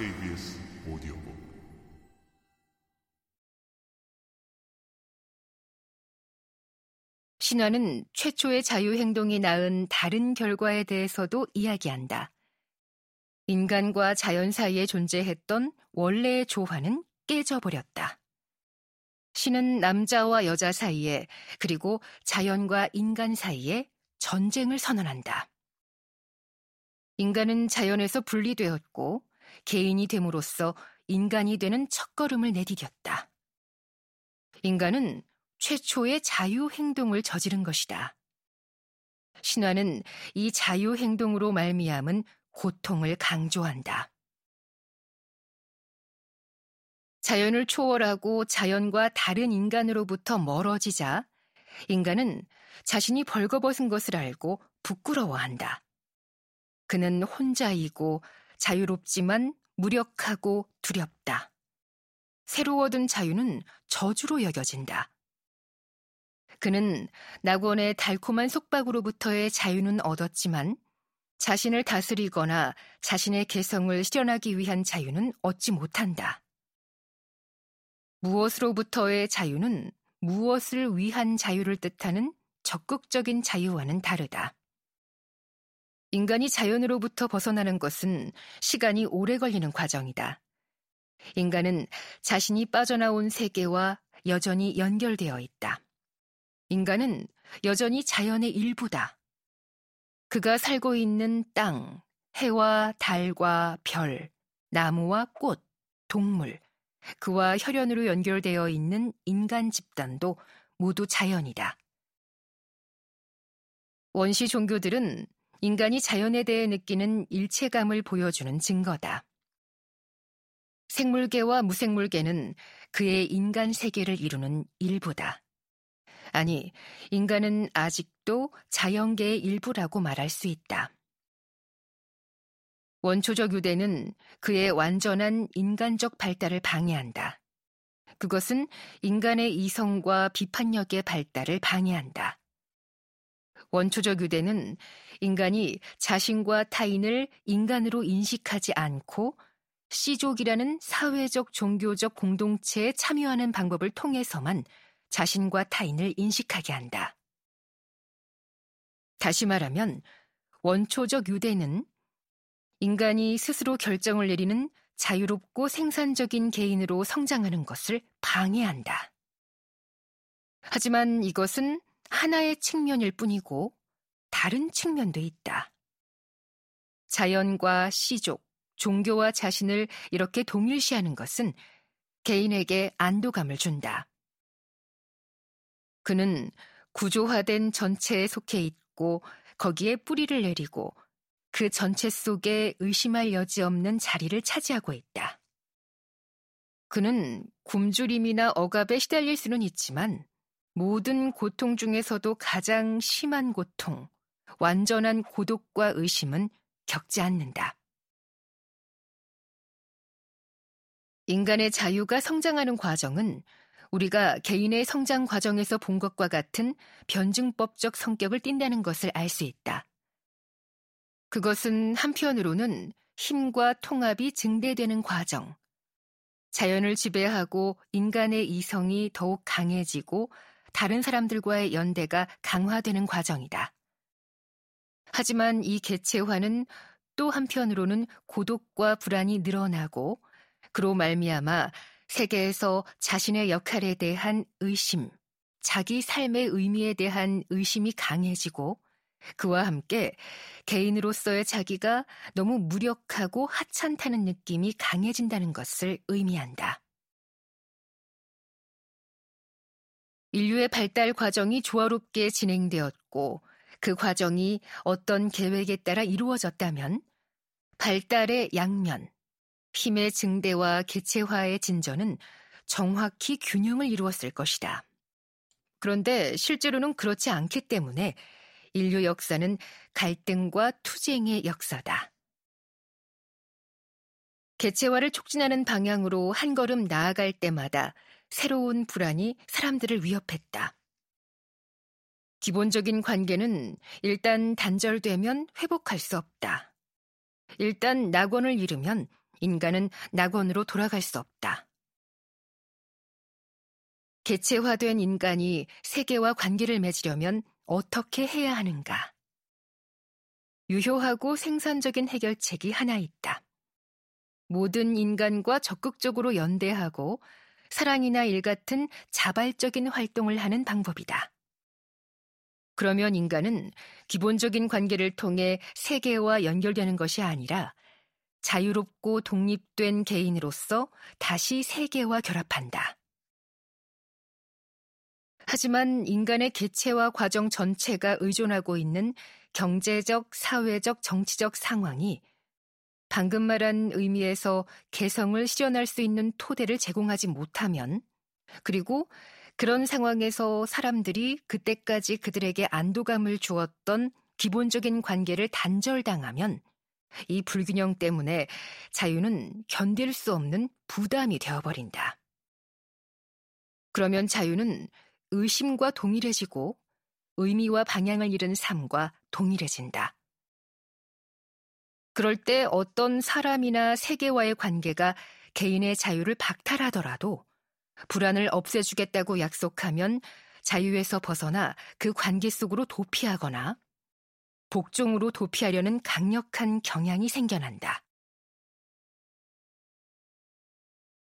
KBS 오디오북 신화는 최초의 자유행동이 낳은 다른 결과에 대해서도 이야기한다. 인간과 자연 사이에 존재했던 원래의 조화는 깨져버렸다. 신은 남자와 여자 사이에 그리고 자연과 인간 사이에 전쟁을 선언한다. 인간은 자연에서 분리되었고 개인이 됨으로써 인간이 되는 첫걸음을 내디뎠다. 인간은 최초의 자유 행동을 저지른 것이다. 신화는 이 자유 행동으로 말미암은 고통을 강조한다. 자연을 초월하고 자연과 다른 인간으로부터 멀어지자 인간은 자신이 벌거벗은 것을 알고 부끄러워한다. 그는 혼자이고 자유롭지만 무력하고 두렵다. 새로 얻은 자유는 저주로 여겨진다. 그는 낙원의 달콤한 속박으로부터의 자유는 얻었지만 자신을 다스리거나 자신의 개성을 실현하기 위한 자유는 얻지 못한다. 무엇으로부터의 자유는 무엇을 위한 자유를 뜻하는 적극적인 자유와는 다르다. 인간이 자연으로부터 벗어나는 것은 시간이 오래 걸리는 과정이다. 인간은 자신이 빠져나온 세계와 여전히 연결되어 있다. 인간은 여전히 자연의 일부다. 그가 살고 있는 땅, 해와 달과 별, 나무와 꽃, 동물, 그와 혈연으로 연결되어 있는 인간 집단도 모두 자연이다. 원시 종교들은 인간이 자연에 대해 느끼는 일체감을 보여주는 증거다. 생물계와 무생물계는 그의 인간 세계를 이루는 일부다. 아니, 인간은 아직도 자연계의 일부라고 말할 수 있다. 원초적 유대는 그의 완전한 인간적 발달을 방해한다. 그것은 인간의 이성과 비판력의 발달을 방해한다. 원초적 유대는 인간이 자신과 타인을 인간으로 인식하지 않고 씨족이라는 사회적 종교적 공동체에 참여하는 방법을 통해서만 자신과 타인을 인식하게 한다. 다시 말하면 원초적 유대는 인간이 스스로 결정을 내리는 자유롭고 생산적인 개인으로 성장하는 것을 방해한다. 하지만 이것은 하나의 측면일 뿐이고 다른 측면도 있다. 자연과 시족, 종교와 자신을 이렇게 동일시하는 것은 개인에게 안도감을 준다. 그는 구조화된 전체에 속해 있고 거기에 뿌리를 내리고 그 전체 속에 의심할 여지 없는 자리를 차지하고 있다. 그는 굶주림이나 억압에 시달릴 수는 있지만 모든 고통 중에서도 가장 심한 고통, 완전한 고독과 의심은 겪지 않는다. 인간의 자유가 성장하는 과정은 우리가 개인의 성장 과정에서 본 것과 같은 변증법적 성격을 띈다는 것을 알 수 있다. 그것은 한편으로는 힘과 통합이 증대되는 과정, 자연을 지배하고 인간의 이성이 더욱 강해지고 다른 사람들과의 연대가 강화되는 과정이다. 하지만 이 개체화는 또 한편으로는 고독과 불안이 늘어나고 그로 말미암아 세계에서 자신의 역할에 대한 의심, 자기 삶의 의미에 대한 의심이 강해지고 그와 함께 개인으로서의 자기가 너무 무력하고 하찮다는 느낌이 강해진다는 것을 의미한다. 인류의 발달 과정이 조화롭게 진행되었고 그 과정이 어떤 계획에 따라 이루어졌다면 발달의 양면, 힘의 증대와 개체화의 진전은 정확히 균형을 이루었을 것이다. 그런데 실제로는 그렇지 않기 때문에 인류 역사는 갈등과 투쟁의 역사다. 개체화를 촉진하는 방향으로 한 걸음 나아갈 때마다 새로운 불안이 사람들을 위협했다. 기본적인 관계는 일단 단절되면 회복할 수 없다. 일단 낙원을 잃으면 인간은 낙원으로 돌아갈 수 없다. 개체화된 인간이 세계와 관계를 맺으려면 어떻게 해야 하는가? 유효하고 생산적인 해결책이 하나 있다. 모든 인간과 적극적으로 연대하고 사랑이나 일 같은 자발적인 활동을 하는 방법이다. 그러면 인간은 기본적인 관계를 통해 세계와 연결되는 것이 아니라 자유롭고 독립된 개인으로서 다시 세계와 결합한다. 하지만 인간의 개체와 과정 전체가 의존하고 있는 경제적, 사회적, 정치적 상황이 방금 말한 의미에서 개성을 실현할 수 있는 토대를 제공하지 못하면, 그리고 그런 상황에서 사람들이 그때까지 그들에게 안도감을 주었던 기본적인 관계를 단절당하면 이 불균형 때문에 자유는 견딜 수 없는 부담이 되어버린다. 그러면 자유는 의심과 동일해지고 의미와 방향을 잃은 삶과 동일해진다. 그럴 때 어떤 사람이나 세계와의 관계가 개인의 자유를 박탈하더라도 불안을 없애주겠다고 약속하면 자유에서 벗어나 그 관계 속으로 도피하거나 복종으로 도피하려는 강력한 경향이 생겨난다.